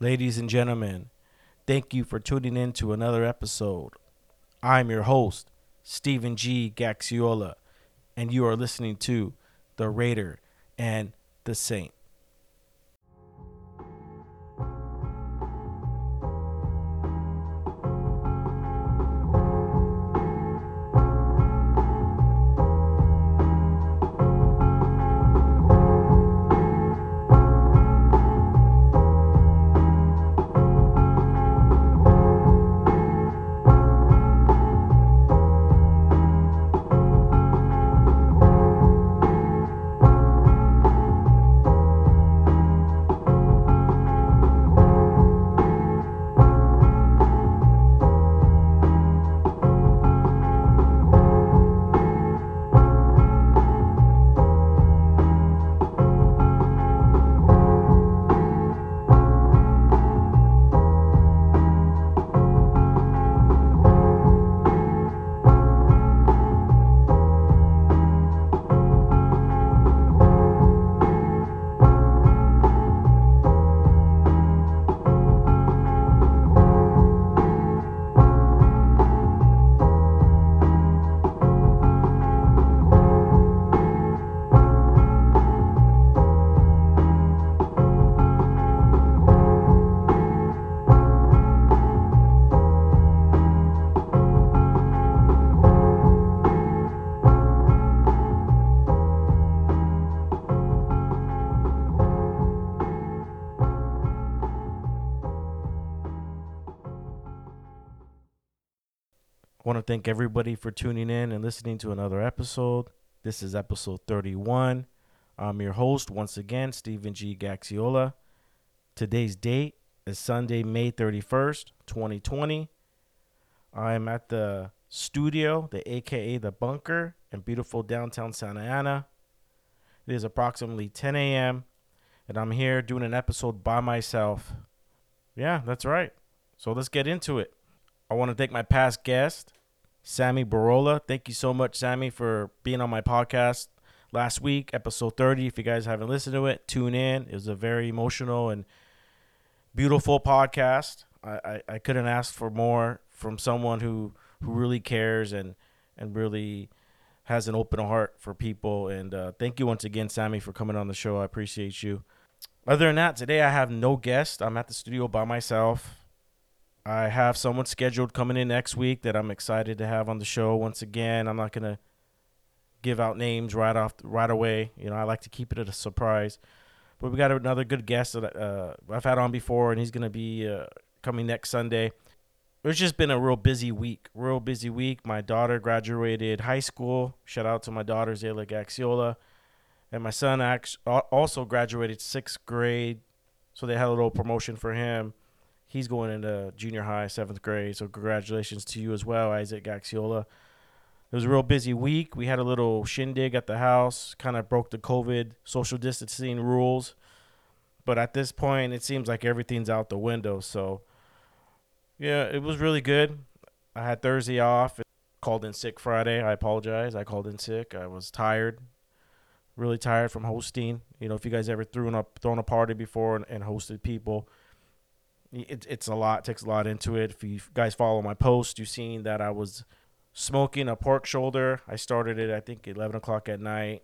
Ladies and gentlemen, thank you for tuning in to another episode. I'm your host, Steven G. Gaxiola, and you are listening to The Raider and the Saint. Thank everybody for tuning in and listening to another episode. This is episode 31. I'm your host once again, Steven G. Gaxiola. Today's date is Sunday, May 31st, 2020. I'm at the studio, the AKA the bunker, in beautiful downtown Santa Ana. It is approximately 10 a.m., and I'm here doing an episode by myself. Yeah, that's right. So let's get into it. I want to thank my past guest, Sammy Barola. Thank you so much, Sammy, for being on my podcast last week, episode 30. If you guys haven't listened to it, tune in. It was a very emotional and beautiful podcast. I, I, I couldn't ask for more from someone who, who really cares and, and really has an open heart for people. And uh, thank you once again, Sammy, for coming on the show. I appreciate you. Other than that, today I have no guest. I'm at the studio by myself. I have someone scheduled coming in next week that I'm excited to have on the show. Once again, I'm not gonna give out names right off right away. You know, I like to keep it a surprise. But we got another good guest that uh, I've had on before, and he's gonna be uh, coming next Sunday. It's just been a real busy week, real busy week. My daughter graduated high school. Shout out to my daughter Zayla Gaxiola, and my son also graduated sixth grade. So they had a little promotion for him he's going into junior high, seventh grade. So congratulations to you as well, Isaac Gaxiola. It was a real busy week. We had a little shindig at the house, kind of broke the COVID social distancing rules. But at this point, it seems like everything's out the window. So, yeah, it was really good. I had Thursday off. Called in sick Friday. I apologize. I called in sick. I was tired, really tired from hosting. You know, if you guys ever threw a thrown a party before and, and hosted people, it, it's a lot, takes a lot into it. If you guys follow my post, you've seen that I was smoking a pork shoulder. I started it, I think, 11 o'clock at night.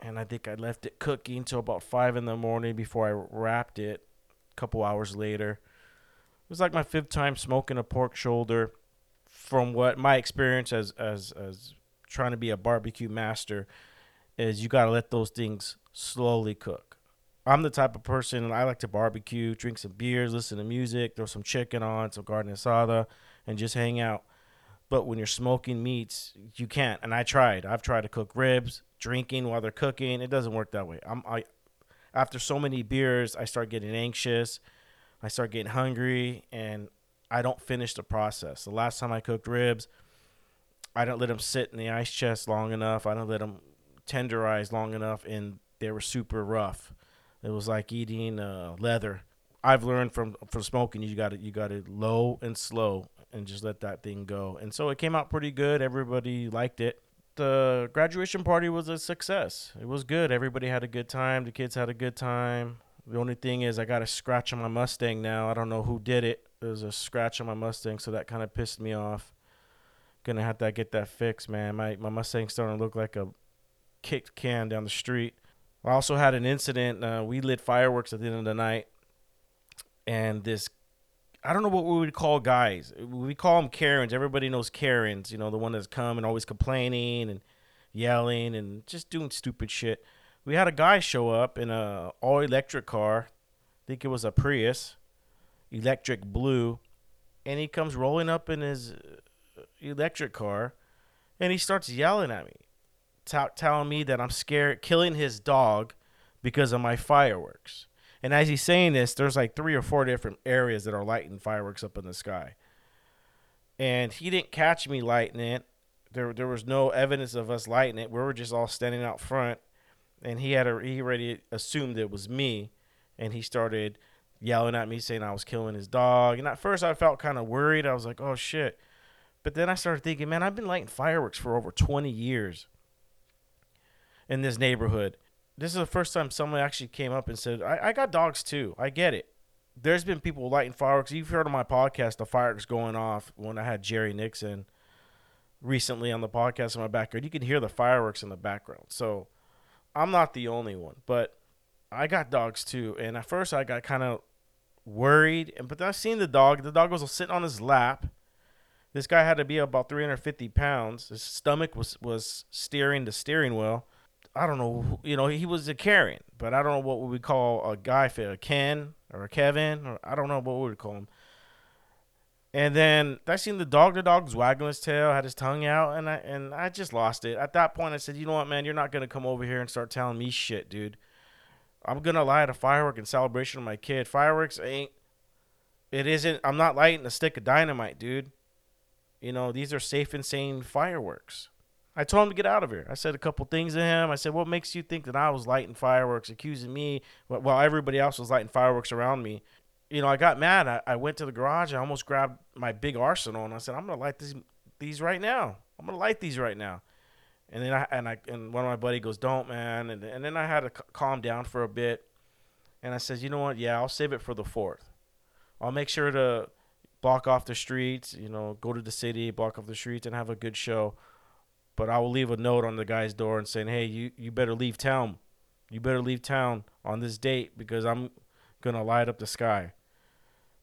And I think I left it cooking until about 5 in the morning before I wrapped it a couple hours later. It was like my fifth time smoking a pork shoulder. From what my experience as, as, as trying to be a barbecue master is you got to let those things slowly cook I'm the type of person I like to barbecue, drink some beers, listen to music, throw some chicken on, some carne asada, and just hang out. But when you're smoking meats, you can't. And I tried. I've tried to cook ribs, drinking while they're cooking. It doesn't work that way. I'm I after so many beers, I start getting anxious. I start getting hungry, and I don't finish the process. The last time I cooked ribs, I didn't let them sit in the ice chest long enough. I didn't let them tenderize long enough, and they were super rough. It was like eating uh, leather. I've learned from from smoking, you got to you got to low and slow and just let that thing go. And so it came out pretty good. Everybody liked it. The graduation party was a success. It was good. Everybody had a good time. The kids had a good time. The only thing is, I got a scratch on my Mustang now. I don't know who did it. There's a scratch on my Mustang, so that kind of pissed me off. Gonna have to get that fixed, man. My my Mustang's starting to look like a kicked can down the street. I also had an incident. Uh, we lit fireworks at the end of the night, and this I don't know what we would call guys. We call them Karens. Everybody knows Karens. You know, the one that's come and always complaining and yelling and just doing stupid shit. We had a guy show up in a all electric car. I think it was a Prius, electric blue, and he comes rolling up in his uh, electric car, and he starts yelling at me, t- telling me that I'm scared, killing his dog because of my fireworks. And as he's saying this, there's like three or four different areas that are lighting fireworks up in the sky. And he didn't catch me lighting it. There, there was no evidence of us lighting it. We were just all standing out front, and he had a, he already assumed it was me, and he started yelling at me saying I was killing his dog. And at first, I felt kind of worried. I was like, oh shit. But then I started thinking, man, I've been lighting fireworks for over 20 years in this neighborhood this is the first time someone actually came up and said, I, I got dogs too. I get it. There's been people lighting fireworks. You've heard on my podcast the fireworks going off when I had Jerry Nixon recently on the podcast in my backyard. You can hear the fireworks in the background. So I'm not the only one, but I got dogs too. And at first I got kind of worried, and but then I seen the dog. The dog was sitting on his lap. This guy had to be about 350 pounds. His stomach was was steering the steering wheel I don't know, you know, he was a Karen, but I don't know what we would call a guy for a Ken or a Kevin, or I don't know what we would call him. And then I seen the dog. The dog was wagging his tail, had his tongue out, and I and I just lost it. At that point, I said, "You know what, man? You're not gonna come over here and start telling me shit, dude. I'm gonna light a firework in celebration of my kid. Fireworks ain't. It isn't. I'm not lighting a stick of dynamite, dude. You know, these are safe and sane fireworks. I told him to get out of here. I said a couple things to him. I said, "What makes you think that I was lighting fireworks, accusing me while everybody else was lighting fireworks around me?" You know, I got mad. I, I went to the garage. I almost grabbed my big arsenal and I said, "I'm gonna light these these right now. I'm gonna light these right now." And then I and I and one of my buddy goes, "Don't, man." And and then I had to calm down for a bit, and I said, "You know what? Yeah, I'll save it for the fourth. I'll make sure to block off the streets. You know, go to the city, block off the streets, and have a good show." But I will leave a note on the guy's door and saying, "Hey, you you better leave town. You better leave town on this date because I'm gonna light up the sky.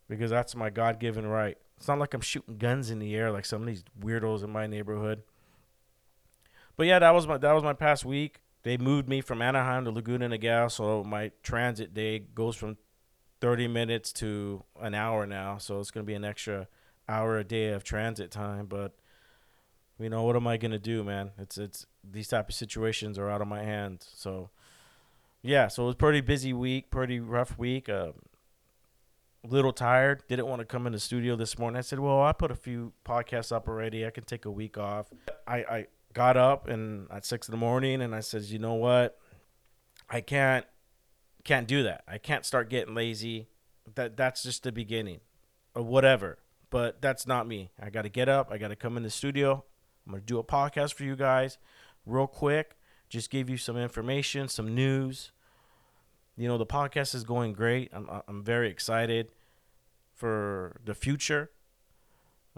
Because that's my God-given right. It's not like I'm shooting guns in the air like some of these weirdos in my neighborhood. But yeah, that was my that was my past week. They moved me from Anaheim to Laguna Niguel, so my transit day goes from 30 minutes to an hour now. So it's gonna be an extra hour a day of transit time, but you know what am I gonna do, man? It's it's these type of situations are out of my hands. So yeah, so it was pretty busy week, pretty rough week. A little tired. Didn't want to come in the studio this morning. I said, well, I put a few podcasts up already. I can take a week off. I I got up and at six in the morning and I said, you know what? I can't can't do that. I can't start getting lazy. That that's just the beginning, or whatever. But that's not me. I got to get up. I got to come in the studio. I'm going to do a podcast for you guys real quick. Just give you some information, some news. You know, the podcast is going great. I'm, I'm very excited for the future.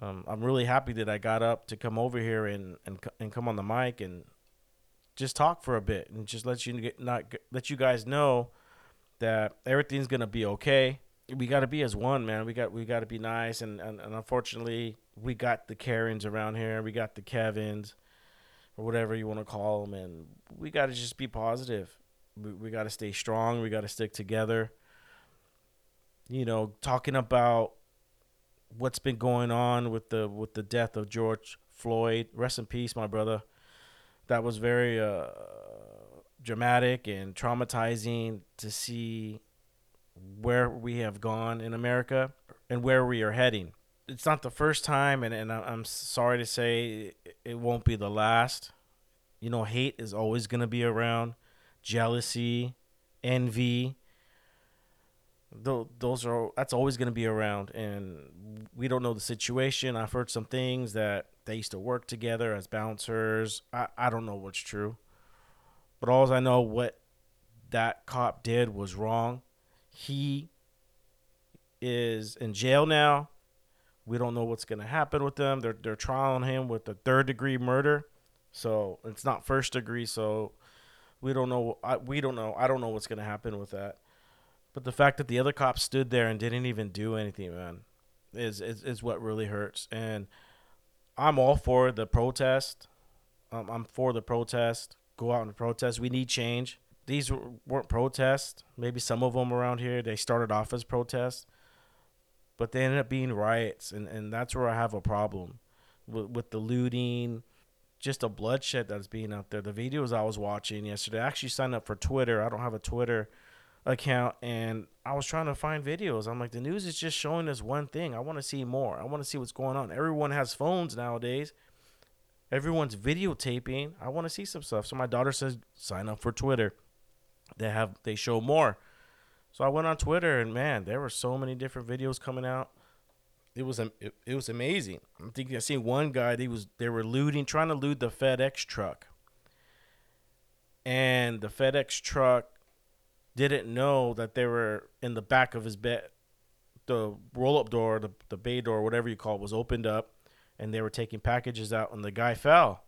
Um, I'm really happy that I got up to come over here and, and, and come on the mic and just talk for a bit and just let you get, not let you guys know that everything's gonna be okay. We got to be as one, man. We got we got to be nice, and, and, and unfortunately, we got the Karens around here. We got the Kevins, or whatever you want to call them, and we got to just be positive. We, we got to stay strong. We got to stick together. You know, talking about what's been going on with the with the death of George Floyd. Rest in peace, my brother. That was very uh, dramatic and traumatizing to see where we have gone in America and where we are heading it's not the first time, and, and I'm sorry to say it won't be the last. You know, hate is always going to be around, jealousy, envy. Those are that's always going to be around, and we don't know the situation. I've heard some things that they used to work together as bouncers. I, I don't know what's true, but all I know what that cop did was wrong. He is in jail now. We don't know what's going to happen with them. They're they're trialing him with a third degree murder, so it's not first degree. So we don't know. I, we don't know. I don't know what's going to happen with that. But the fact that the other cops stood there and didn't even do anything, man, is is, is what really hurts. And I'm all for the protest. Um, I'm for the protest. Go out and protest. We need change. These weren't protests. Maybe some of them around here they started off as protests, but they ended up being riots, and and that's where I have a problem with, with the looting, just a bloodshed that's being out there. The videos I was watching yesterday. I actually signed up for Twitter. I don't have a Twitter account, and I was trying to find videos. I'm like, the news is just showing us one thing. I want to see more. I want to see what's going on. Everyone has phones nowadays. Everyone's videotaping. I want to see some stuff. So my daughter says, sign up for Twitter. They have they show more. So I went on Twitter and man, there were so many different videos coming out. It was it, it was amazing. I'm thinking I seen one guy. They was they were looting, trying to loot the FedEx truck, and the FedEx truck didn't know that they were in the back of his bed. The roll up door, the, the bay door, whatever you call it, was opened up and they were taking packages out and the guy fell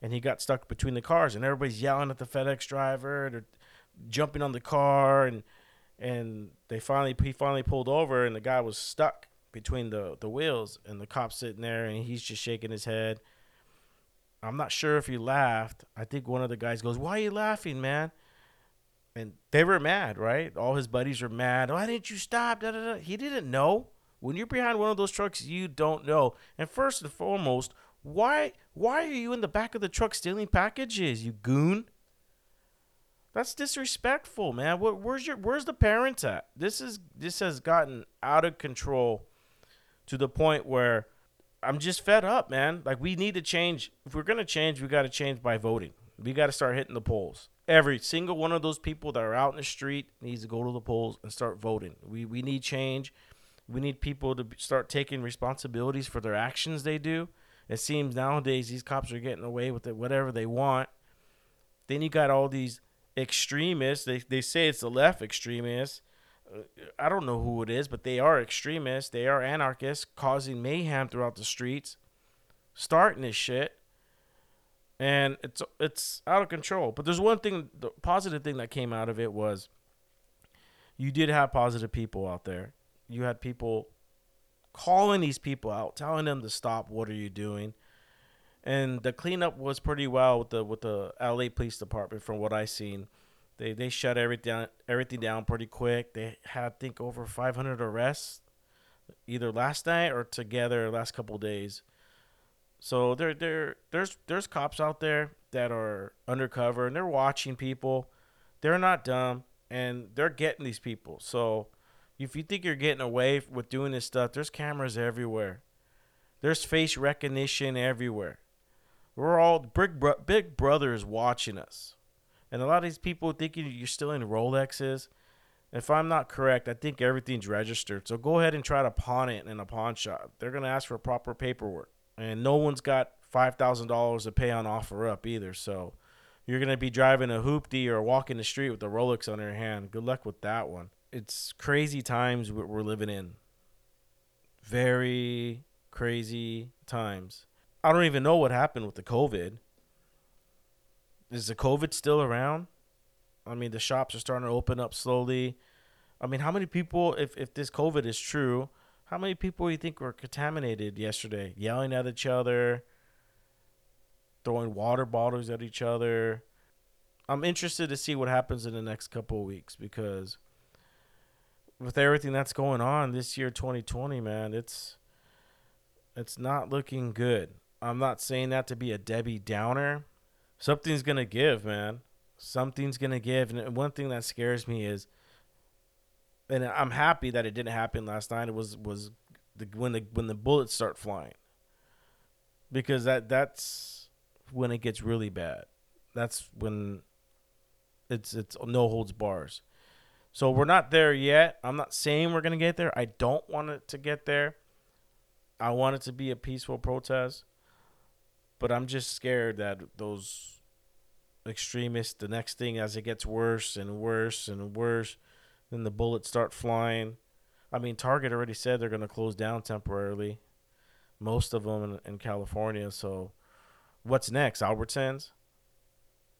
and he got stuck between the cars and everybody's yelling at the FedEx driver. Jumping on the car and and they finally he finally pulled over and the guy was stuck between the the wheels and the cop sitting there and he's just shaking his head. I'm not sure if he laughed. I think one of the guys goes, "Why are you laughing, man?" and they were mad, right? All his buddies were mad. Why didn't you stop? Da, da, da. He didn't know. When you're behind one of those trucks, you don't know. And first and foremost, why why are you in the back of the truck stealing packages, you goon? That's disrespectful, man. What, where's your where's the parents at? This is this has gotten out of control to the point where I'm just fed up, man. Like we need to change. If we're gonna change, we got to change by voting. We got to start hitting the polls. Every single one of those people that are out in the street needs to go to the polls and start voting. We we need change. We need people to start taking responsibilities for their actions they do. It seems nowadays these cops are getting away with it, whatever they want. Then you got all these extremists. They they say it's the left extremists. Uh, I don't know who it is, but they are extremists. They are anarchists, causing mayhem throughout the streets, starting this shit and it's it's out of control. But there's one thing, the positive thing that came out of it was you did have positive people out there. You had people calling these people out, telling them to stop. What are you doing? And the cleanup was pretty well with the with the LA Police Department, from what I seen. They they shut everything down, everything down pretty quick. They had I think over 500 arrests, either last night or together last couple days. So there there there's there's cops out there that are undercover and they're watching people. They're not dumb and they're getting these people. So if you think you're getting away with doing this stuff, there's cameras everywhere. There's face recognition everywhere. We're all big bro- big brother is watching us. And a lot of these people thinking you're still in Rolexes. If I'm not correct, I think everything's registered. So go ahead and try to pawn it in a pawn shop. They're going to ask for proper paperwork and no one's got five thousand dollars to pay on offer up either. So you're gonna be driving a hoopty or walking the street with a Rolex on your hand. Good luck with that one. It's crazy times we're living in. Very crazy times. I don't even know what happened with the COVID. Is the COVID still around? I mean, the shops are starting to open up slowly. I mean, how many people, if, if this COVID is true, how many people do you think were contaminated yesterday? Yelling at each other, throwing water bottles at each other. I'm interested to see what happens in the next couple of weeks because with everything that's going on this year 2020, man, it's it's not looking good. I'm not saying that to be a Debbie Downer. Something's going to give, man. Something's going to give. And one thing that scares me is and I'm happy that it didn't happen last night. It was was the, when the when the bullets start flying, because that that's when it gets really bad. That's when it's it's no holds bars. So we're not there yet. I'm not saying we're gonna get there. I don't want it to get there. I want it to be a peaceful protest, but I'm just scared that those extremists, the next thing as it gets worse and worse and worse then the bullets start flying. I mean, Target already said they're going to close down temporarily, most of them in, in California. So, what's next? Albertsons,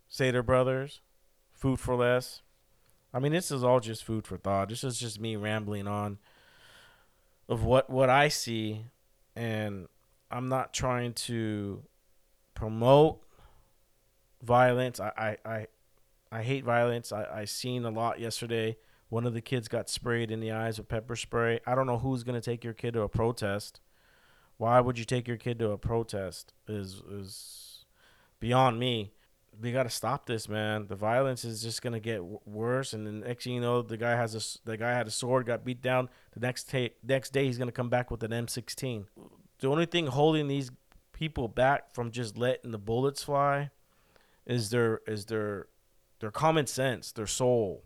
Stater Brothers, Food 4 Less. I mean, this is all just food for thought. This is just me rambling on of what what I see, and I'm not trying to promote violence. I I I, I hate violence. I I seen a lot yesterday. One of the kids got sprayed in the eyes with pepper spray. I don't know who's gonna take your kid to a protest. Why would you take your kid to a protest? Is is beyond me we got to stop this, man. The violence is just gonna get worse, and next thing you know, the guy has a the guy had a sword, got beat down. The next ta- next day, he's gonna come back with an M16. The only thing holding these people back from just letting the bullets fly is their is their their common sense, their soul,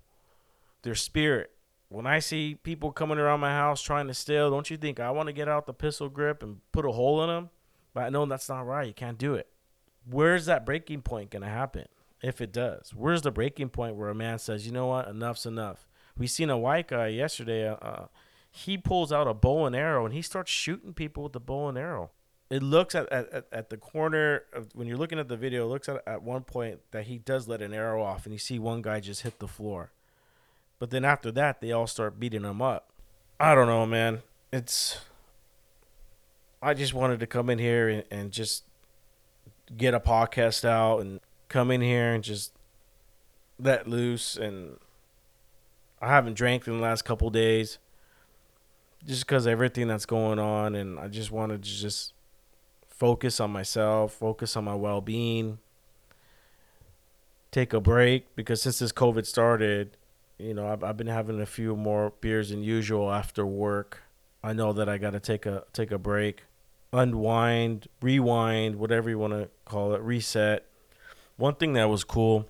their spirit. When I see people coming around my house trying to steal, don't you think I want to get out the pistol grip and put a hole in them? But I know that's not right. You can't do it where's that breaking point going to happen if it does? Where's the breaking point where a man says, you know what, enough's enough? We seen a white guy yesterday. Uh, uh, he pulls out a bow and arrow and he starts shooting people with the bow and arrow. It looks at, at, at the corner of, when you're looking at the video. It looks at at one point that he does let an arrow off, and you see one guy just hit the floor. But then after that, they all start beating him up. I don't know, man. It's. I just wanted to come in here and, and just get a podcast out and come in here and just let loose and I haven't drank in the last couple days just because everything that's going on and I just wanted to just focus on myself, focus on my well-being, take a break because since this COVID started, you know, I've, I've been having a few more beers than usual after work. I know that I got to take a take a break unwind, rewind, whatever you want to call it, reset. One thing that was cool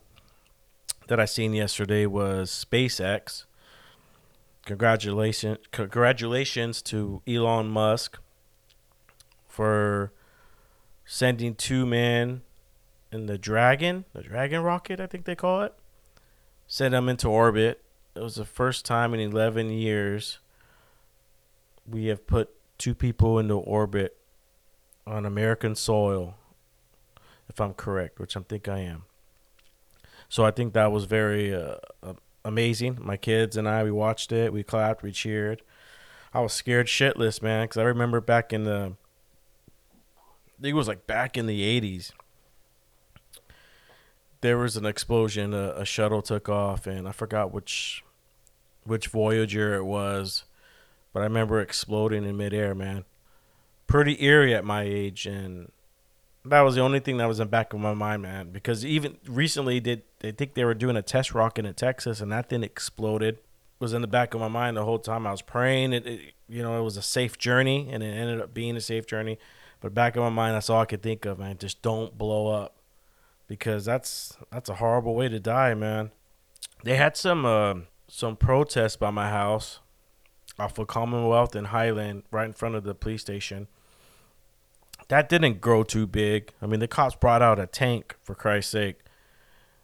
that I seen yesterday was SpaceX. Congratulations, congratulations to Elon Musk for sending two men in the Dragon, the Dragon rocket, I think they call it. Sent them into orbit. It was the first time in 11 years we have put two people into orbit on American soil, if I'm correct, which I think I am. So I think that was very uh, amazing. My kids and I, we watched it, we clapped, we cheered. I was scared shitless, man, because I remember back in the, it was like back in the 80s, there was an explosion. A, a shuttle took off, and I forgot which, which Voyager it was, but I remember exploding in midair, man pretty eerie at my age, and that was the only thing that was in the back of my mind, man. Because even recently, did they think they were doing a test rocket in Texas, and that thing exploded? Was in the back of my mind the whole time. I was praying. It, it, you know, it was a safe journey, and it ended up being a safe journey. But back in my mind, that's all I could think of, man. Just don't blow up, because that's that's a horrible way to die, man. They had some uh, some protests by my house off of Commonwealth and Highland, right in front of the police station that didn't grow too big. I mean, the cops brought out a tank for Christ's sake.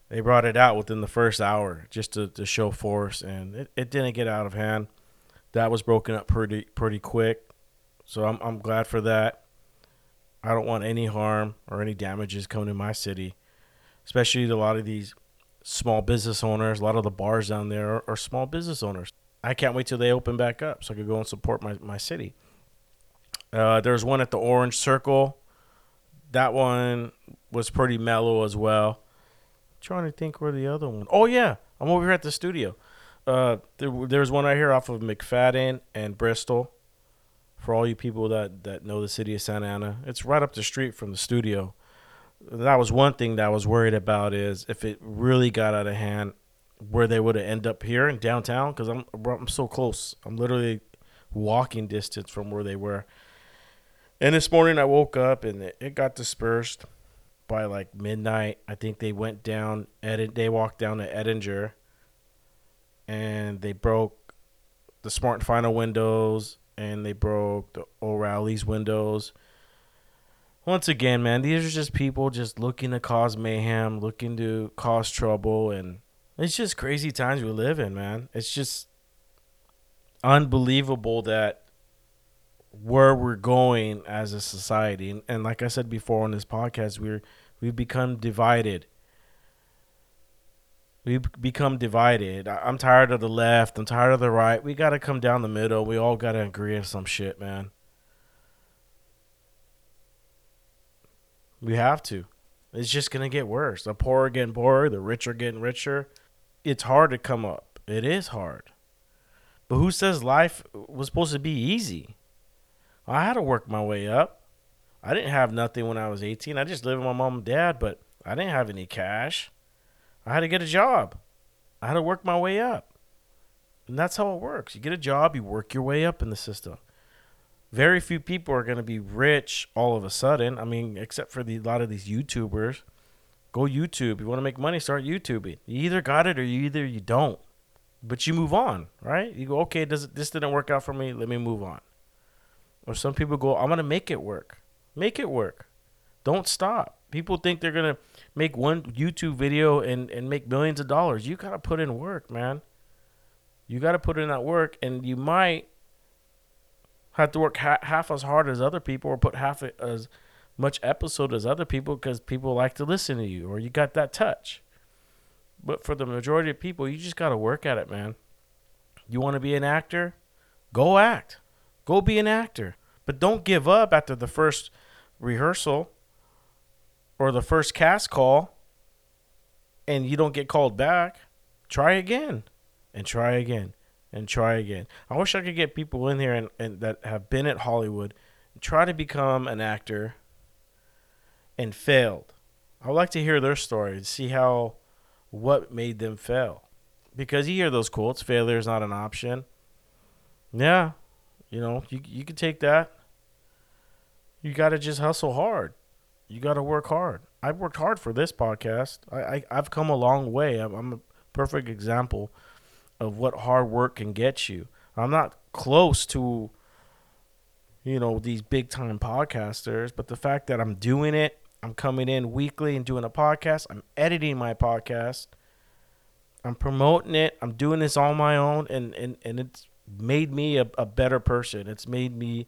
They brought it out within the first hour just to, to show force, and it, it didn't get out of hand. That was broken up pretty pretty quick, so I'm I'm glad for that. I don't want any harm or any damages coming to my city, especially a lot of these small business owners. A lot of the bars down there are, small business owners. I can't wait till they open back up so I could go and support my, my city. Uh, there's one at the Orange Circle. That one was pretty mellow as well. I'm trying to think where the other one. Oh yeah, I'm over here at the studio. Uh, there, there's one right here off of McFadden and Bristol. For all you people that that know the city of Santa Ana, it's right up the street from the studio. That was one thing that I was worried about is if it really got out of hand, where they would end up here in downtown because I'm I'm so close. I'm literally walking distance from where they were. And this morning I woke up and it, it got dispersed by like midnight. I think they went down. Ed, they walked down to Edinger, and they broke the Smart Final windows and they broke the O'Reilly's windows. Once again, man, these are just people just looking to cause mayhem, looking to cause trouble, and it's just crazy times we live in, man. It's just unbelievable that where we're going as a society and, and like I said before on this podcast, we're we've become divided. We've become divided. I'm tired of the left. I'm tired of the right. We got to come down the middle. We all got to agree on some shit, man. We have to. It's just gonna get worse. The poor are getting poorer. The rich are getting richer. It's hard to come up. It is hard. But who says life was supposed to be easy? I had to work my way up. I didn't have nothing when I was 18. I just lived with my mom and dad, but I didn't have any cash. I had to get a job. I had to work my way up. And that's how it works. You get a job, you work your way up in the system. Very few people are going to be rich all of a sudden. I mean, except for the, a lot of these YouTubers. Go YouTube. You want to make money, start YouTubing. You either got it or you either you don't. But you move on, right? You go, okay, does this didn't work out for me. Let me move on. Or some people go, I'm gonna make it work. Make it work. Don't stop. People think they're gonna make one YouTube video and, and make millions of dollars. You gotta put in work, man. You gotta put in that work, and you might have to work ha- half as hard as other people, or put half as much episode as other people because people like to listen to you, or you got that touch. But for the majority of people, you just gotta work at it, man. You want to be an actor? Go act. Go be an actor. But don't give up after the first rehearsal or the first cast call and you don't get called back. Try again and try again and try again. I wish I could get people in here and, and that have been at Hollywood try to become an actor and failed. I would like to hear their story and see how what made them fail. Because you hear those quotes, failure is not an option. Yeah, you know, you you can take that. You got to just hustle hard. You got to work hard. I've worked hard for this podcast. I, I I've come a long way. I'm, I'm a perfect example of what hard work can get you. I'm not close to you know these big time podcasters, but the fact that I'm doing it, I'm coming in weekly and doing a podcast. I'm editing my podcast. I'm promoting it. I'm doing this on my own, and and and it's made me a, a better person. It's made me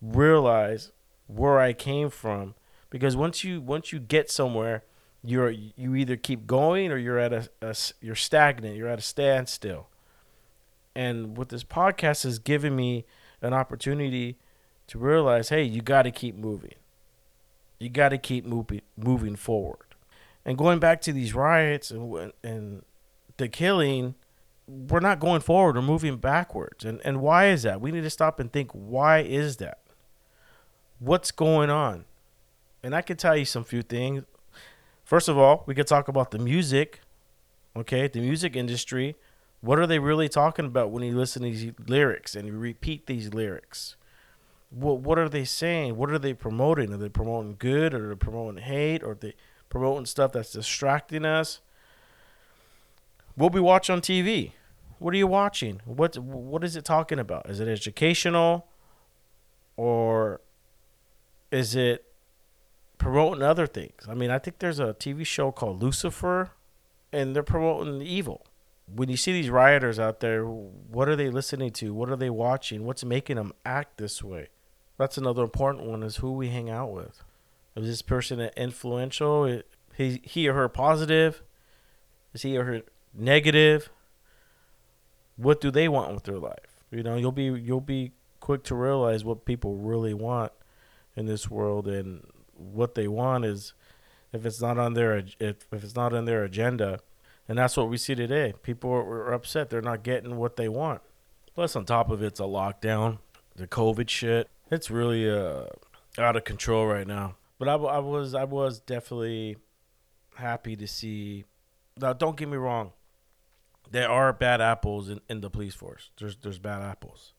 realize where I came from. Because once you once you get somewhere, you're you either keep going or you're at a, a you're stagnant. You're at a standstill. And what this podcast has given me an opportunity to realize, hey, you got to keep moving. You got to keep moving moving forward. And going back to these riots and and the killing we're not going forward we're moving backwards and and why is that we need to stop and think why is that what's going on and i can tell you some few things. First of all we could talk about the music okay? The music industry. What are they really talking about when you listen to these lyrics and you repeat these lyrics? What what are they saying? What are they promoting? Are they promoting good or are they promoting hate? Or are they promoting stuff that's distracting us? What we watch on TV. What are you watching? What what is it talking about? Is it educational? Or is it promoting other things? I mean, I think there's a TV show called Lucifer and they're promoting evil. When you see these rioters out there, what are they listening to? What are they watching? What's making them act this way? That's another important one is who we hang out with. Is this person influential? He, he or her positive? Is he or her negative what do they want with their life you know you'll be you'll be quick to realize what people really want in this world and what they want is if it's not on their if, if it's not on their agenda and that's what we see today people are, upset they're not getting what they want plus on top of it, it's a lockdown the covid shit it's really uh out of control right now but I, I was i was definitely happy to see now don't get me wrong there are bad apples in, in the police force. There's there's bad apples.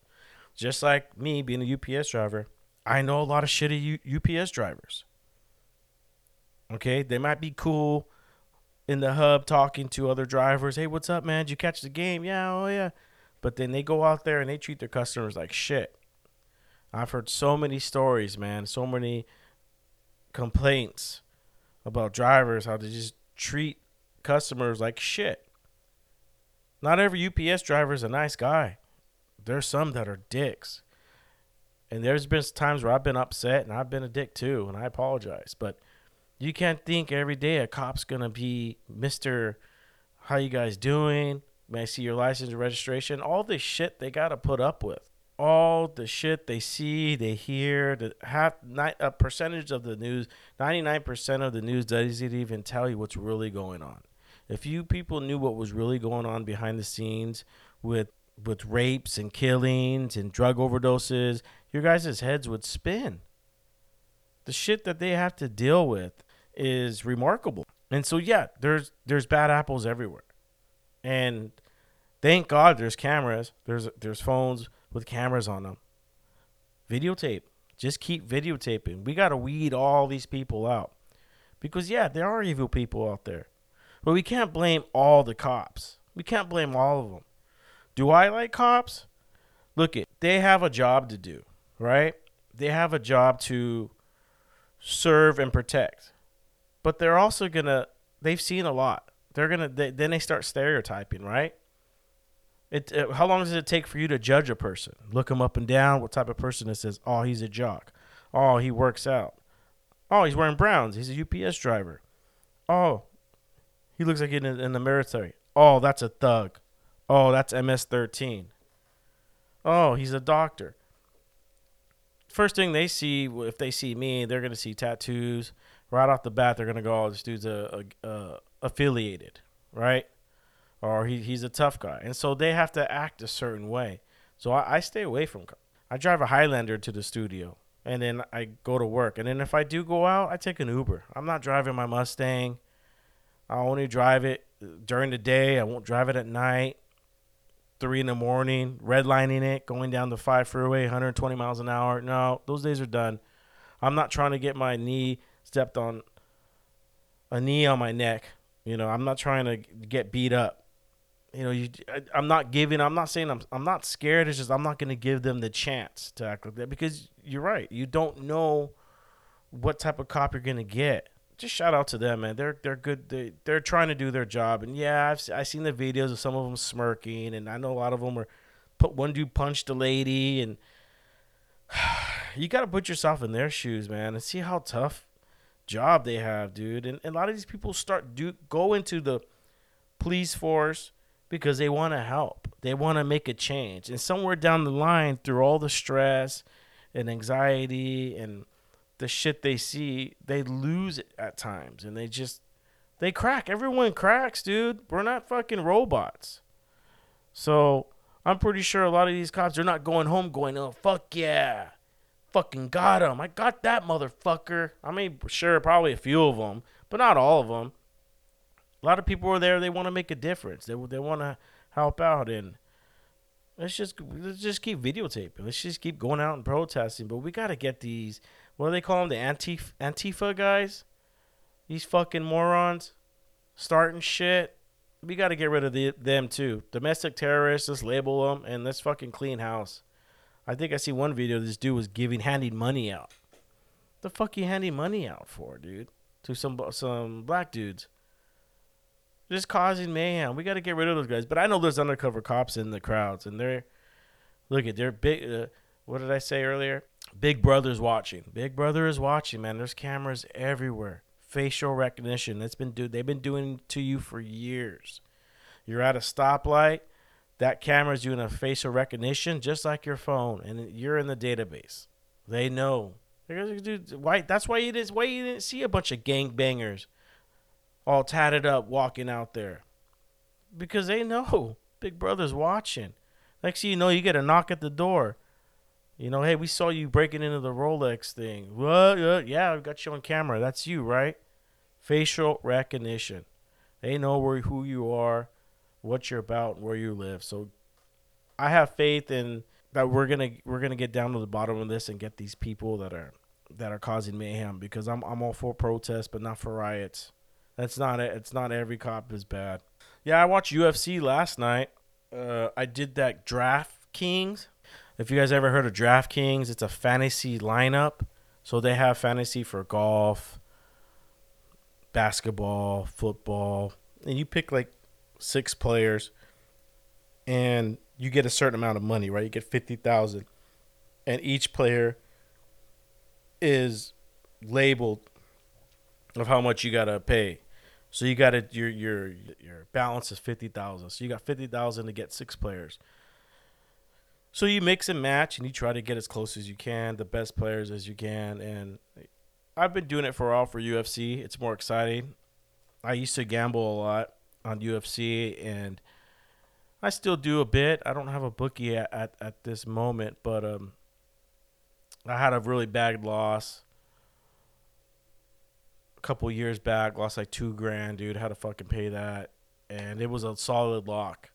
Just like me being a UPS driver, I know a lot of shitty U, UPS drivers. Okay, they might be cool in the hub talking to other drivers. Hey, what's up, man? Did you catch the game? Yeah, oh yeah. But then they go out there and they treat their customers like shit. I've heard so many stories, man. So many complaints about drivers how they just treat customers like shit. Not every UPS driver is a nice guy. there's some that are dicks. And there's been times where I've been upset and I've been a dick too, and I apologize. But you can't think every day a cop's gonna be Mister. How you guys doing? May I see your license and registration? All this shit they gotta put up with. All the shit they see, they hear. The half a percentage of the news, ninety nine percent of the news doesn't even tell you what's really going on. If you people knew what was really going on behind the scenes with with rapes and killings and drug overdoses, your guys' heads would spin. The shit that they have to deal with is remarkable. And so yeah, there's there's bad apples everywhere. And thank God there's cameras. There's there's phones with cameras on them. Videotape. Just keep videotaping. We got to weed all these people out. Because yeah, there are evil people out there. But we can't blame all the cops. We can't blame all of them. Do I like cops? Look it, they have a job to do, right? They have a job to serve and protect. But they're also to they've seen a lot. They're to they, then they start stereotyping, right? It, it, how long does it take for you to judge a person? Look him up and down. What type of person it says? Oh, he's a jock. Oh, he works out. Oh, he's wearing browns. He's a UPS driver. Oh, he looks like in, in the military. Oh, that's a thug. Oh, that's MS-13. Oh, he's a doctor. First thing they see, if they see me, they're gonna see tattoos. Right off the bat, they're gonna go, "Oh, this dude's a, a, a affiliated, right?" Or he, he's a tough guy, and so they have to act a certain way. So I, I stay away from. I drive a Highlander to the studio, and then I go to work. And then if I do go out, I take an Uber. I'm not driving my Mustang. I only drive it uh, during the day. I won't drive it at night three in the morning, redlining it, going down the five freeway, 120 miles an hour. No, those days are done. I'm not trying to get my knee stepped on, a knee on my neck. You know, I'm not trying to get beat up. You know, you, I, am not giving. I'm not saying I'm. I'm not scared. It's just I'm not going to give them the chance to act like that because you're right. You don't know what type of cop you're going to get just shout out to them, man. They're they're good. They they're trying to do their job, and yeah, I've I seen the videos of some of them smirking, and I know a lot of them are put one dude punched a lady, and you got to put yourself in their shoes, man, and see how tough job they have, dude. And, and a lot of these people start do go into the police force because they want to help, they want to make a change, and somewhere down the line, through all the stress and anxiety and the shit they see, they lose it at times and they just they crack. Everyone cracks, dude. We're not fucking robots. So I'm pretty sure a lot of these cops are not going home going, oh fuck yeah, fucking got him. I got that motherfucker. I mean, sure, probably a few of them, but not all of them. A lot of people are there. They want to make a difference. They they want to help out and let's just let's just keep videotaping. Let's just keep going out and protesting. But we got to get these what do they call them? The Antif- Antifa guys? These fucking morons starting shit. We got to get rid of the, them too. Domestic terrorists, just label them and let's fucking clean house. I think I see one video. This dude was giving, handing money out. The fuck you handing money out for, dude? To some some black dudes. Just causing mayhem. We got to get rid of those guys. But I know there's undercover cops in the crowds, and they're look at they're big. Uh, what did I say earlier? Big Brother's watching. Big Brother is watching, man. There's cameras everywhere. Facial recognition. That's been do they've been doing to you for years. You're at a stoplight, that camera's doing a facial recognition just like your phone, and you're in the database. They know. Dude, Why? That's why you didn't. Why you didn't see a bunch of gangbangers, all tatted up, walking out there, because they know Big Brother's watching. Next thing you know, you get a knock at the door. You know, hey, we saw you breaking into the Rolex thing. What? Uh, yeah, I've got you on camera. That's you, right? Facial recognition. They know where who you are, what you're about, where you live. So I have faith in that we're gonna we're gonna get down to the bottom of this and get these people that are that are causing mayhem because I'm I'm all for protests but not for riots. That's not it. It's not every cop is bad. Yeah, I watched UFC last night. Uh, I did that Draft Kings if you guys ever heard of DraftKings, it's a fantasy lineup. So they have fantasy for golf, basketball, football, and you pick like six players and you get a certain amount of money, right? You get fifty thousand, and each player is labeled of how much you gotta pay. So you gotta your your your balance is fifty thousand. So you got fifty thousand to get six players. So you mix and match, and you try to get as close as you can, the best players as you can. And I've been doing it for a while for UFC. It's more exciting. I used to gamble a lot on UFC, and I still do a bit. I don't have a bookie at, at, at this moment, but um, I had a really bad loss a couple years back. Lost like two grand, dude. Had to fucking pay that, and it was a solid lock.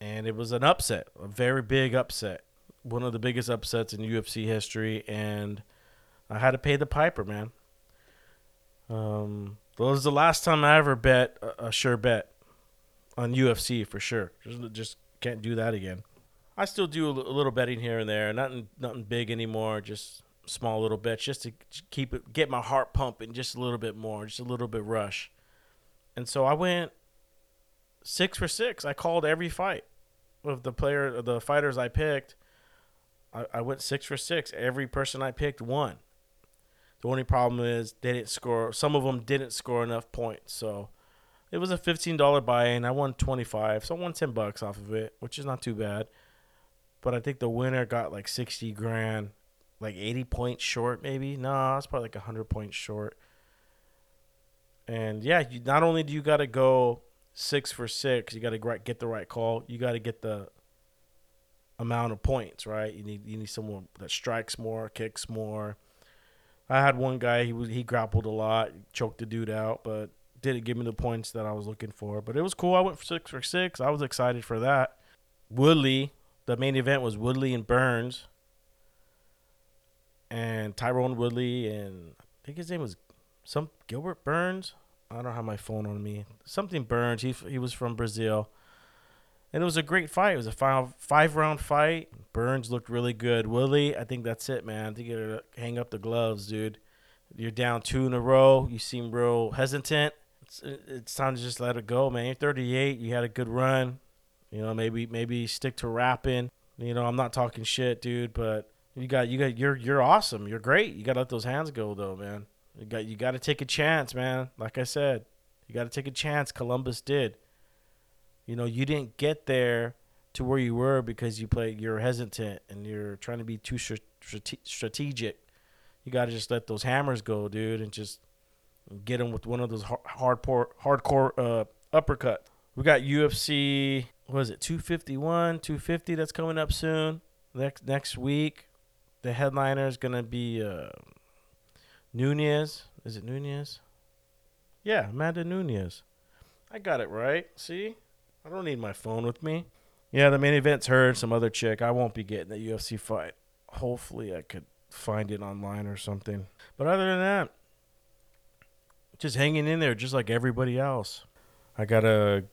And it was an upset, a very big upset, one of the biggest upsets in UFC history, and I had to pay the piper, man. Um, that was the last time I ever bet a, a sure bet on UFC for sure. Just, just can't do that again. I still do a little betting here and there, nothing nothing big anymore. Just small little bets, just to keep it, get my heart pumping just a little bit more, just a little bit rush. And so I went six for six. I called every fight of the player, the fighters I picked. I, I went six for six. Every person I picked won. The only problem is they didn't score. Some of them didn't score enough points, so it was a fifteen dollar buy-in. I won twenty five, so I won ten bucks off of it, which is not too bad. But I think the winner got like sixty grand, like eighty points short, maybe. No, it's probably like hundred points short. And yeah, you, not only do you got to go six for six, you got to get the right call. You got to get the amount of points right. You need you need someone that strikes more, kicks more. I had one guy he was he grappled a lot, choked the dude out, but didn't give me the points that I was looking for. But it was cool. I went for six for six. I was excited for that. Woodley, the main event was Woodley and Burns. And Tyron Woodley and I think his name was some Gilbert Burns. I don't have my phone on me. Something Burns. He he was from Brazil. And it was a great fight. It was a five five round fight. Burns looked really good. Willie, I think that's it, man. I think you gotta hang up the gloves, dude. You're down two in a row. You seem real hesitant it's, it's time to just let it go, man. You're 38. You had a good run. You know, maybe maybe stick to rapping. You know, I'm not talking shit, dude, but you got you got you're you're awesome. You're great. You got to let those hands go though, man. You got you got to take a chance, man. Like I said, you got to take a chance. Columbus did. You know, you didn't get there to where you were because you play. You're hesitant and you're trying to be too strategic. You got to just let those hammers go, dude, and just get him with one of those hardcore hardcore uh, uppercut. We got UFC. What is it? 251, 250. That's coming up soon. Next next week, the headliner is gonna be uh, Nunes. Is it Nunez? Yeah, Amanda Nunes. I got it right. See, I don't need my phone with me. Yeah, the main event's heard some other chick. I won't be getting the UFC fight. Hopefully, I could find it online or something. But other than that, just hanging in there, just like everybody else. I gotta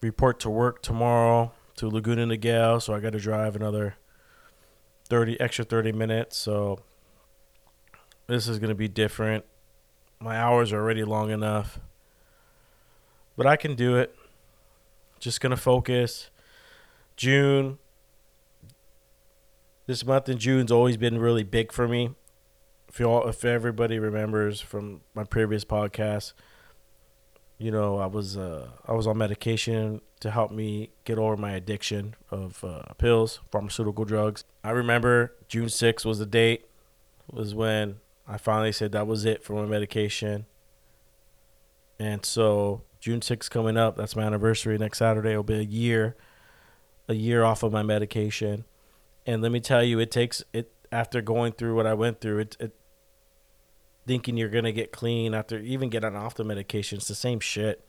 report to work tomorrow to Laguna Niguel, so I gotta drive another thirty extra thirty minutes. So this is gonna be different. My hours are already long enough, but I can do it. Just gonna focus. June. This month in June's always been really big for me if you all, if everybody remembers from my previous podcast, you know, I was uh, I was on medication to help me get over my addiction of uh, pills, pharmaceutical drugs. I remember June 6th was the date, was when I finally said that was it for my medication. And so June 6th coming up, that's my anniversary next Saturday. It'll be a year, a year off of my medication. And let me tell you, it takes it after going through what I went through. It it thinking you're gonna get clean after even getting off the medication. It's the same shit.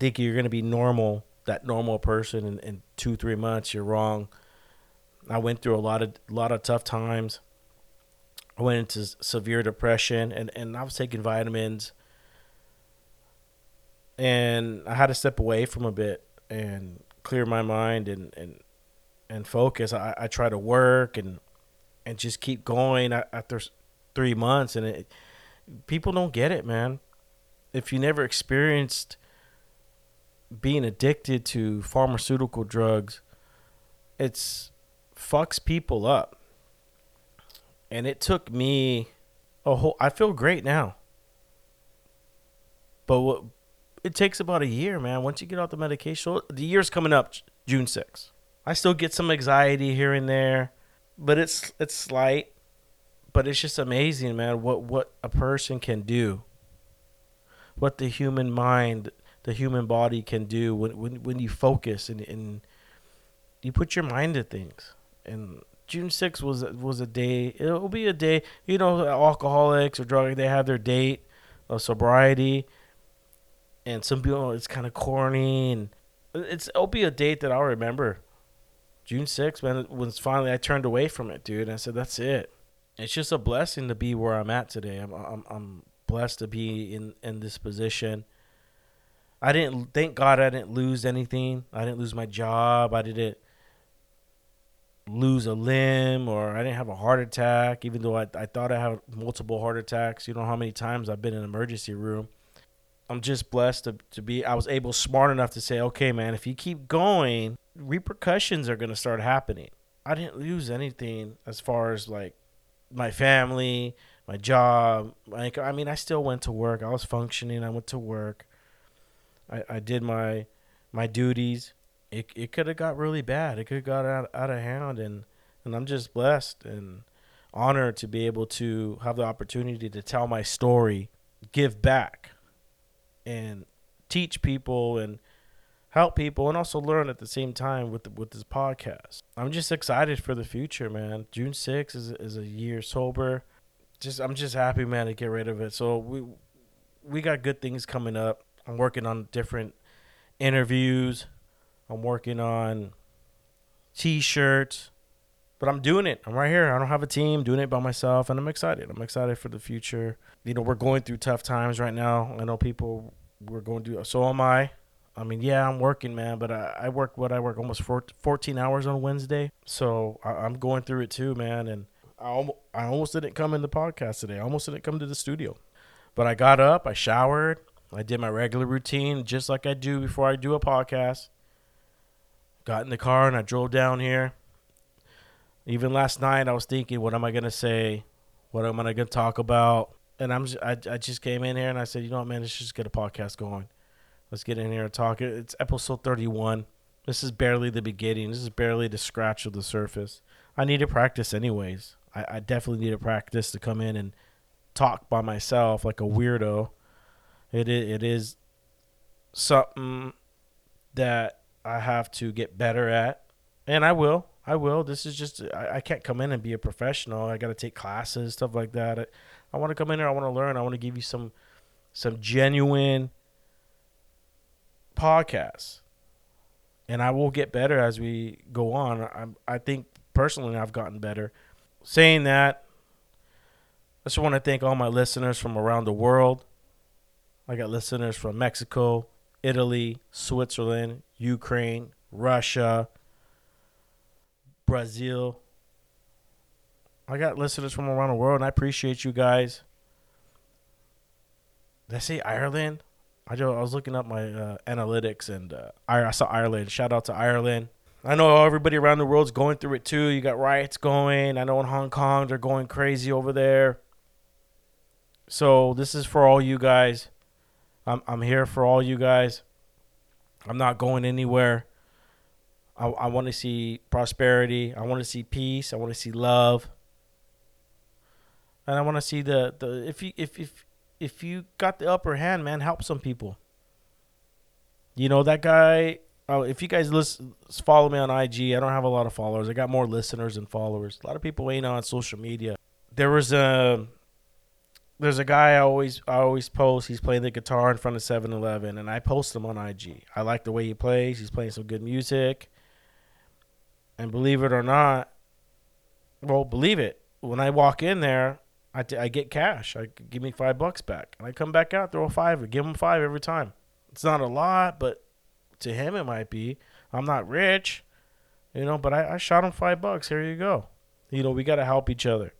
Thinking you're gonna be normal, that normal person in, in two, three months, you're wrong. I went through a lot of lot of tough times. I went into severe depression and, and I was taking vitamins and I had to step away from a bit and clear my mind and, and and focus. I, I try to work and and just keep going after three months, and it, people don't get it, man. If you never experienced being addicted to pharmaceutical drugs, it's fucks people up. And it took me a whole I feel great now. But what it takes about a year, man. Once you get off the medication, the year's coming up June 6th. I still get some anxiety here and there, but it's it's slight. But it's just amazing, man, what what a person can do. What the human mind, the human body can do when when, when you focus and, and you put your mind to things. And June 6th was was a day. It'll be a day. You know, alcoholics or drug they have their date of sobriety, and some people it's kind of corny and it's it'll be a date that I'll remember. June 6th, man, when finally I turned away from it, dude. I said, "That's it." It's just a blessing to be where I'm at today. I'm I'm, I'm blessed to be in in this position. I didn't thank God I didn't lose anything. I didn't lose my job. I didn't lose a limb or I didn't have a heart attack, even though I, I thought I had multiple heart attacks. You know how many times I've been in an emergency room. I'm just blessed to, to be, I was able, smart enough to say, okay, man, if you keep going, repercussions are going to start happening. I didn't lose anything as far as like my family, my job. Like, I mean, I still went to work. I was functioning. I went to work. I, I did my my duties it it could have got really bad. It could have got out, out of hand, and and I'm just blessed and honored to be able to have the opportunity to tell my story, give back, and teach people and help people, and also learn at the same time with the, with this podcast. I'm just excited for the future, man. June 6th is is a year sober. Just I'm just happy, man, to get rid of it. So we we got good things coming up. I'm working on different interviews I'm working on t-shirts, but I'm doing it. I'm right here. I don't have a team, doing it by myself, and I'm excited. I'm excited for the future. You know, we're going through tough times right now. I know people we're going through. So am I. I mean, yeah, I'm working, man, but I, I work what I work almost 14 hours on Wednesday. So I, am going through it too, man. And I almost, I almost didn't come in the podcast today. I almost didn't come to the studio. But I got up, I showered, I did my regular routine just like I do before I do a podcast got in the car and I drove down here. Even last night, I was thinking, what am I gonna say? What am I gonna talk about? And I'm I, I just came in here and I said, you know what, man, let's just get a podcast going. Let's get in here and talk. It's episode 31. This is barely the beginning. This is barely the scratch of the surface. I need to practice anyways. I, I definitely need to practice to come in and talk by myself like a weirdo. It is, it is something that I have to get better at, and I will. I will. This is just I, I can't come in and be a professional. I got to take classes, stuff like that. I, I want to come in here. I want to learn. I want to give you some some genuine podcasts, and I will get better as we go on. I I think personally I've gotten better. Saying that, I just want to thank all my listeners from around the world. I got listeners from Mexico, Italy, Switzerland, Ukraine, Russia, Brazil. I got listeners from around the world, and I appreciate you guys. Did I say Ireland? I, just, I was looking up my uh, analytics, and uh, I, saw Ireland. Shout out to Ireland. I know everybody around the world's going through it too. You got riots going. I know in Hong Kong they're going crazy over there. So this is for all you guys. I'm I'm here for all you guys. I'm not going anywhere. I, I want to see prosperity. I want to see peace. I want to see love. And I want to see the, the if you if if if you got the upper hand, man, help some people. You know that guy. Oh, if you guys listen, follow me on IG. I don't have a lot of followers. I got more listeners than followers. A lot of people ain't on social media. There was a there's a guy I always I always post. He's playing the guitar in front of 7-Eleven, and I post him on IG. I like the way he plays. He's playing some good music, and believe it or not, well, believe it. When I walk in there, I, t- I get cash. I give me five bucks back, and I come back out, throw a five, give him five every time. It's not a lot, but to him it might be. I'm not rich, you know, but I, I shot him five bucks. Here you go. You know, we got to help each other.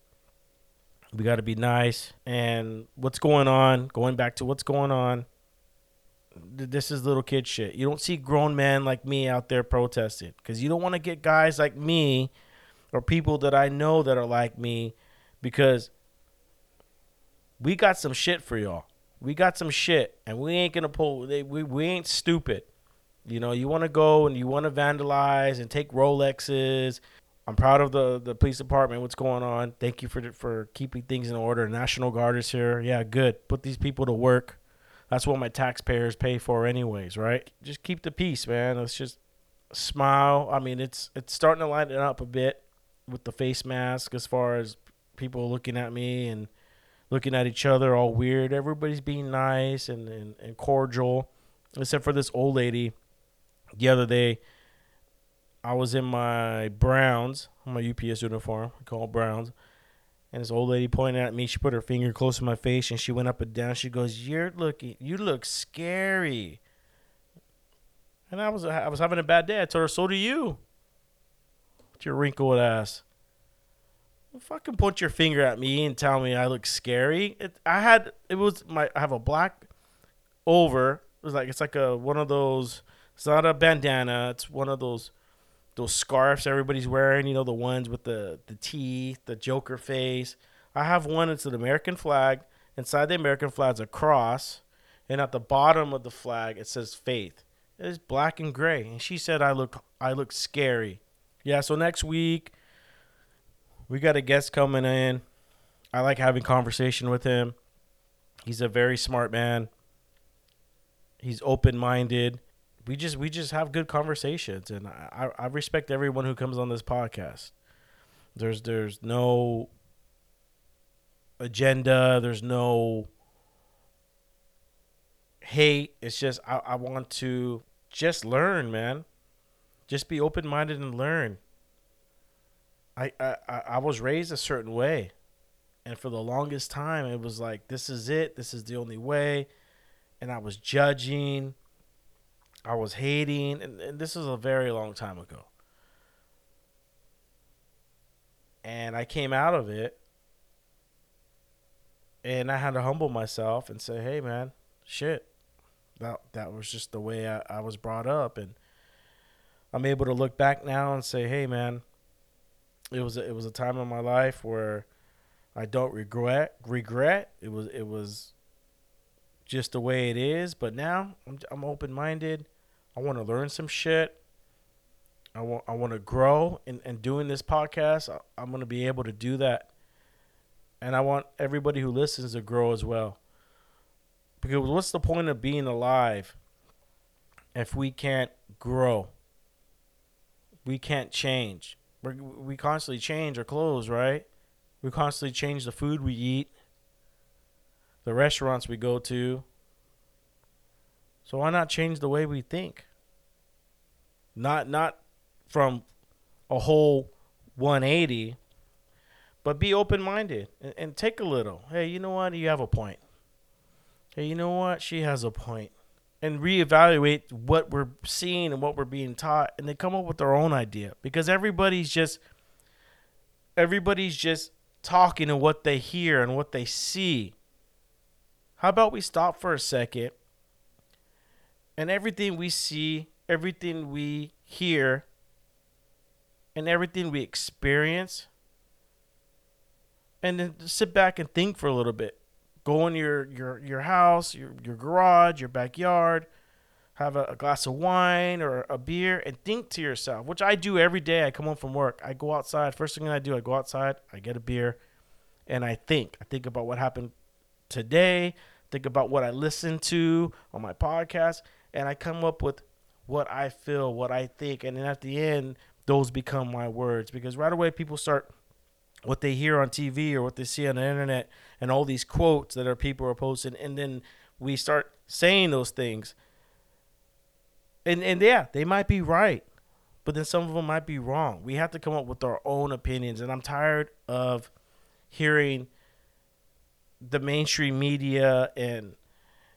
We got to be nice. And what's going on? Going back to what's going on. Th- this is little kid shit. You don't see grown men like me out there protesting because you don't want to get guys like me or people that I know that are like me because we got some shit for y'all. We got some shit, and we ain't gonna pull. They, we we ain't stupid. You know, you want to go and you want to vandalize and take Rolexes. I'm proud of the the police department. What's going on? Thank you for for keeping things in order. National Guard is here. Yeah, good. Put these people to work. That's what my taxpayers pay for, anyways, right? Just keep the peace, man. Let's just smile. I mean, it's it's starting to lighten up a bit with the face mask as far as people looking at me and looking at each other all weird. Everybody's being nice and, and, and cordial, except for this old lady. The other day, I was in my Browns, my UPS uniform, I call Browns, and this old lady pointed at me. She put her finger close to my face and she went up and down. She goes, "You're looking, you look scary." And I was I was having a bad day. I told her, "So do you." With your wrinkled ass. Well, fucking point your finger at me and tell me I look scary. It, I had it was my I have a black over. It was like it's like a one of those. It's not a bandana. It's one of those those scarves everybody's wearing. You know the ones with the the teeth, the Joker face. I have one. It's an American flag. Inside the American flag is a cross, and at the bottom of the flag it says faith. It's black and gray. And she said I look I look scary. Yeah. So next week we got a guest coming in. I like having conversation with him. He's a very smart man. He's open minded. We just we just have good conversations, and I, I respect everyone who comes on this podcast. There's there's no agenda. There's no hate. It's just I, I want to just learn, man. Just be open minded and learn. I, I I was raised a certain way, and for the longest time it was like this is it, this is the only way, and I was judging, I was hating, and, and this is a very long time ago. And I came out of it, and I had to humble myself and say, "Hey, man, shit, that that was just the way I, I was brought up," and I'm able to look back now and say, "Hey, man." it was a, it was a time in my life where I don't regret regret. It was it was just the way it is. But now I'm I'm open minded. I want to learn some shit. I want I want to grow and and doing this podcast. I, I'm gonna be able to do that. And I want everybody who listens to grow as well. Because what's the point of being alive if we can't grow? We can't change we we constantly change our clothes, right? We constantly change the food we eat, the restaurants we go to. So why not change the way we think? Not not from a whole 180, but be open minded and, and take a little. Hey, you know what? You have a point. Hey, you know what? She has a point. and reevaluate what we're seeing and what we're being taught and they come up with their own idea because everybody's just everybody's just talking and what they hear and what they see how about we stop for a second and everything we see everything we hear and everything we experience and then sit back and think for a little bit go in your your your house, your your garage, your backyard, have a, a, glass of wine or a beer, and think to yourself, which I do every day. I come home from work, I go outside. First thing I do, I go outside, I get a beer, and I think. I think about what happened today. Think about what I listen to on my podcast, and I come up with what I feel, what I think, and then at the end, those become my words. Because right away people start what they hear on TV or what they see on the internet and all these quotes that our people are posting and then we start saying those things. And and yeah they might be right but then some of them might be wrong. We have to come up with our own opinions and i'm tired of hearing the mainstream media and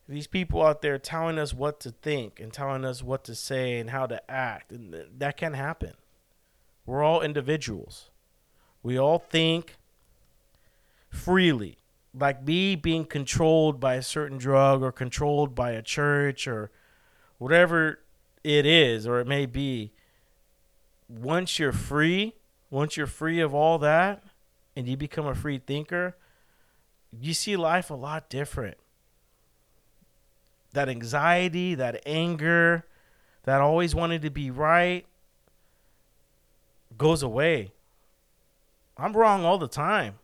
these people out there telling us what to think and telling us what to say and how to act and that can't happen we're all individuals we all think freely. like me being controlled by a certain drug or controlled by a church or whatever it is or it may be once you're free once you're free of all that and you become a free thinker you see life a lot different that anxiety that anger that always wanted to be right goes away i'm wrong all the time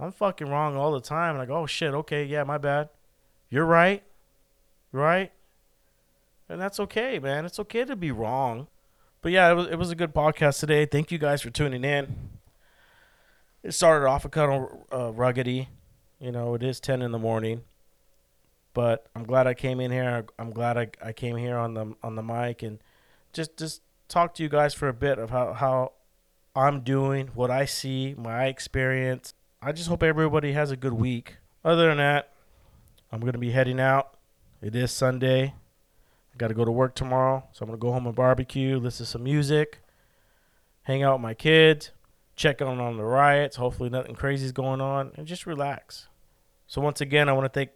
I'm fucking wrong all the time. Like, oh shit, okay, yeah, my bad. You're right. Right? And that's okay, man. It's okay to be wrong. But yeah, it was it was a good podcast today. Thank you guys for tuning in. It started off a kind of uh, ruggedy. You know, it is 10 in the morning. But I'm glad I came in here. I'm glad I, I came here on the on the mic and just just talk to you guys for a bit of how, how I'm doing, what I see, my experience, I just hope everybody has a good week. Other than that, I'm going to be heading out. It is Sunday. I got to go to work tomorrow. So I'm going to go home and barbecue, listen to some music, hang out with my kids, check on on the riots. Hopefully, nothing crazy is going on, and just relax. So, once again, I want to thank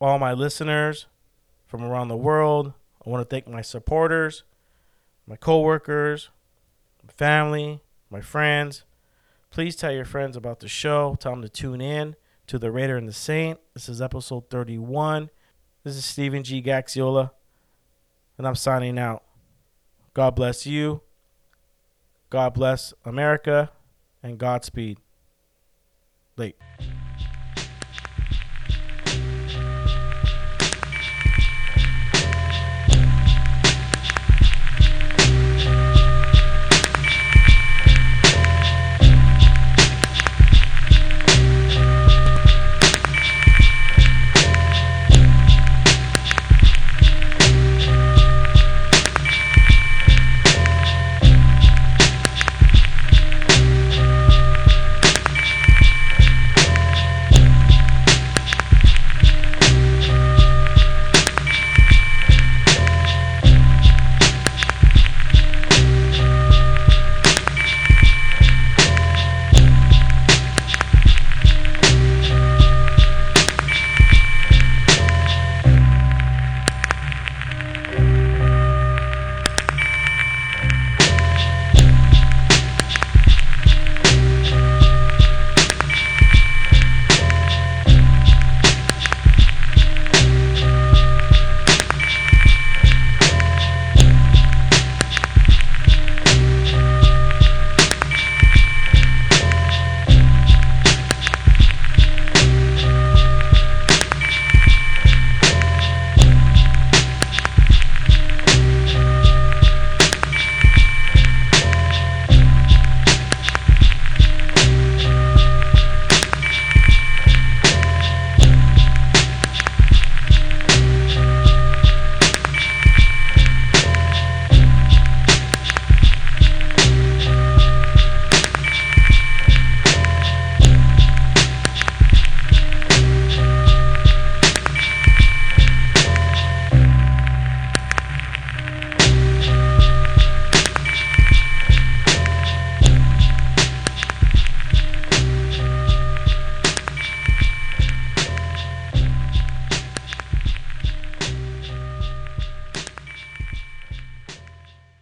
all my listeners from around the world. I want to thank my supporters, my coworkers, my family, my friends. Please tell your friends about the show. Tell them to tune in to The Raider and the Saint. This is episode 31. This is Steven G. Gaxiola, and I'm signing out. God bless you. God bless America, and Godspeed. Late.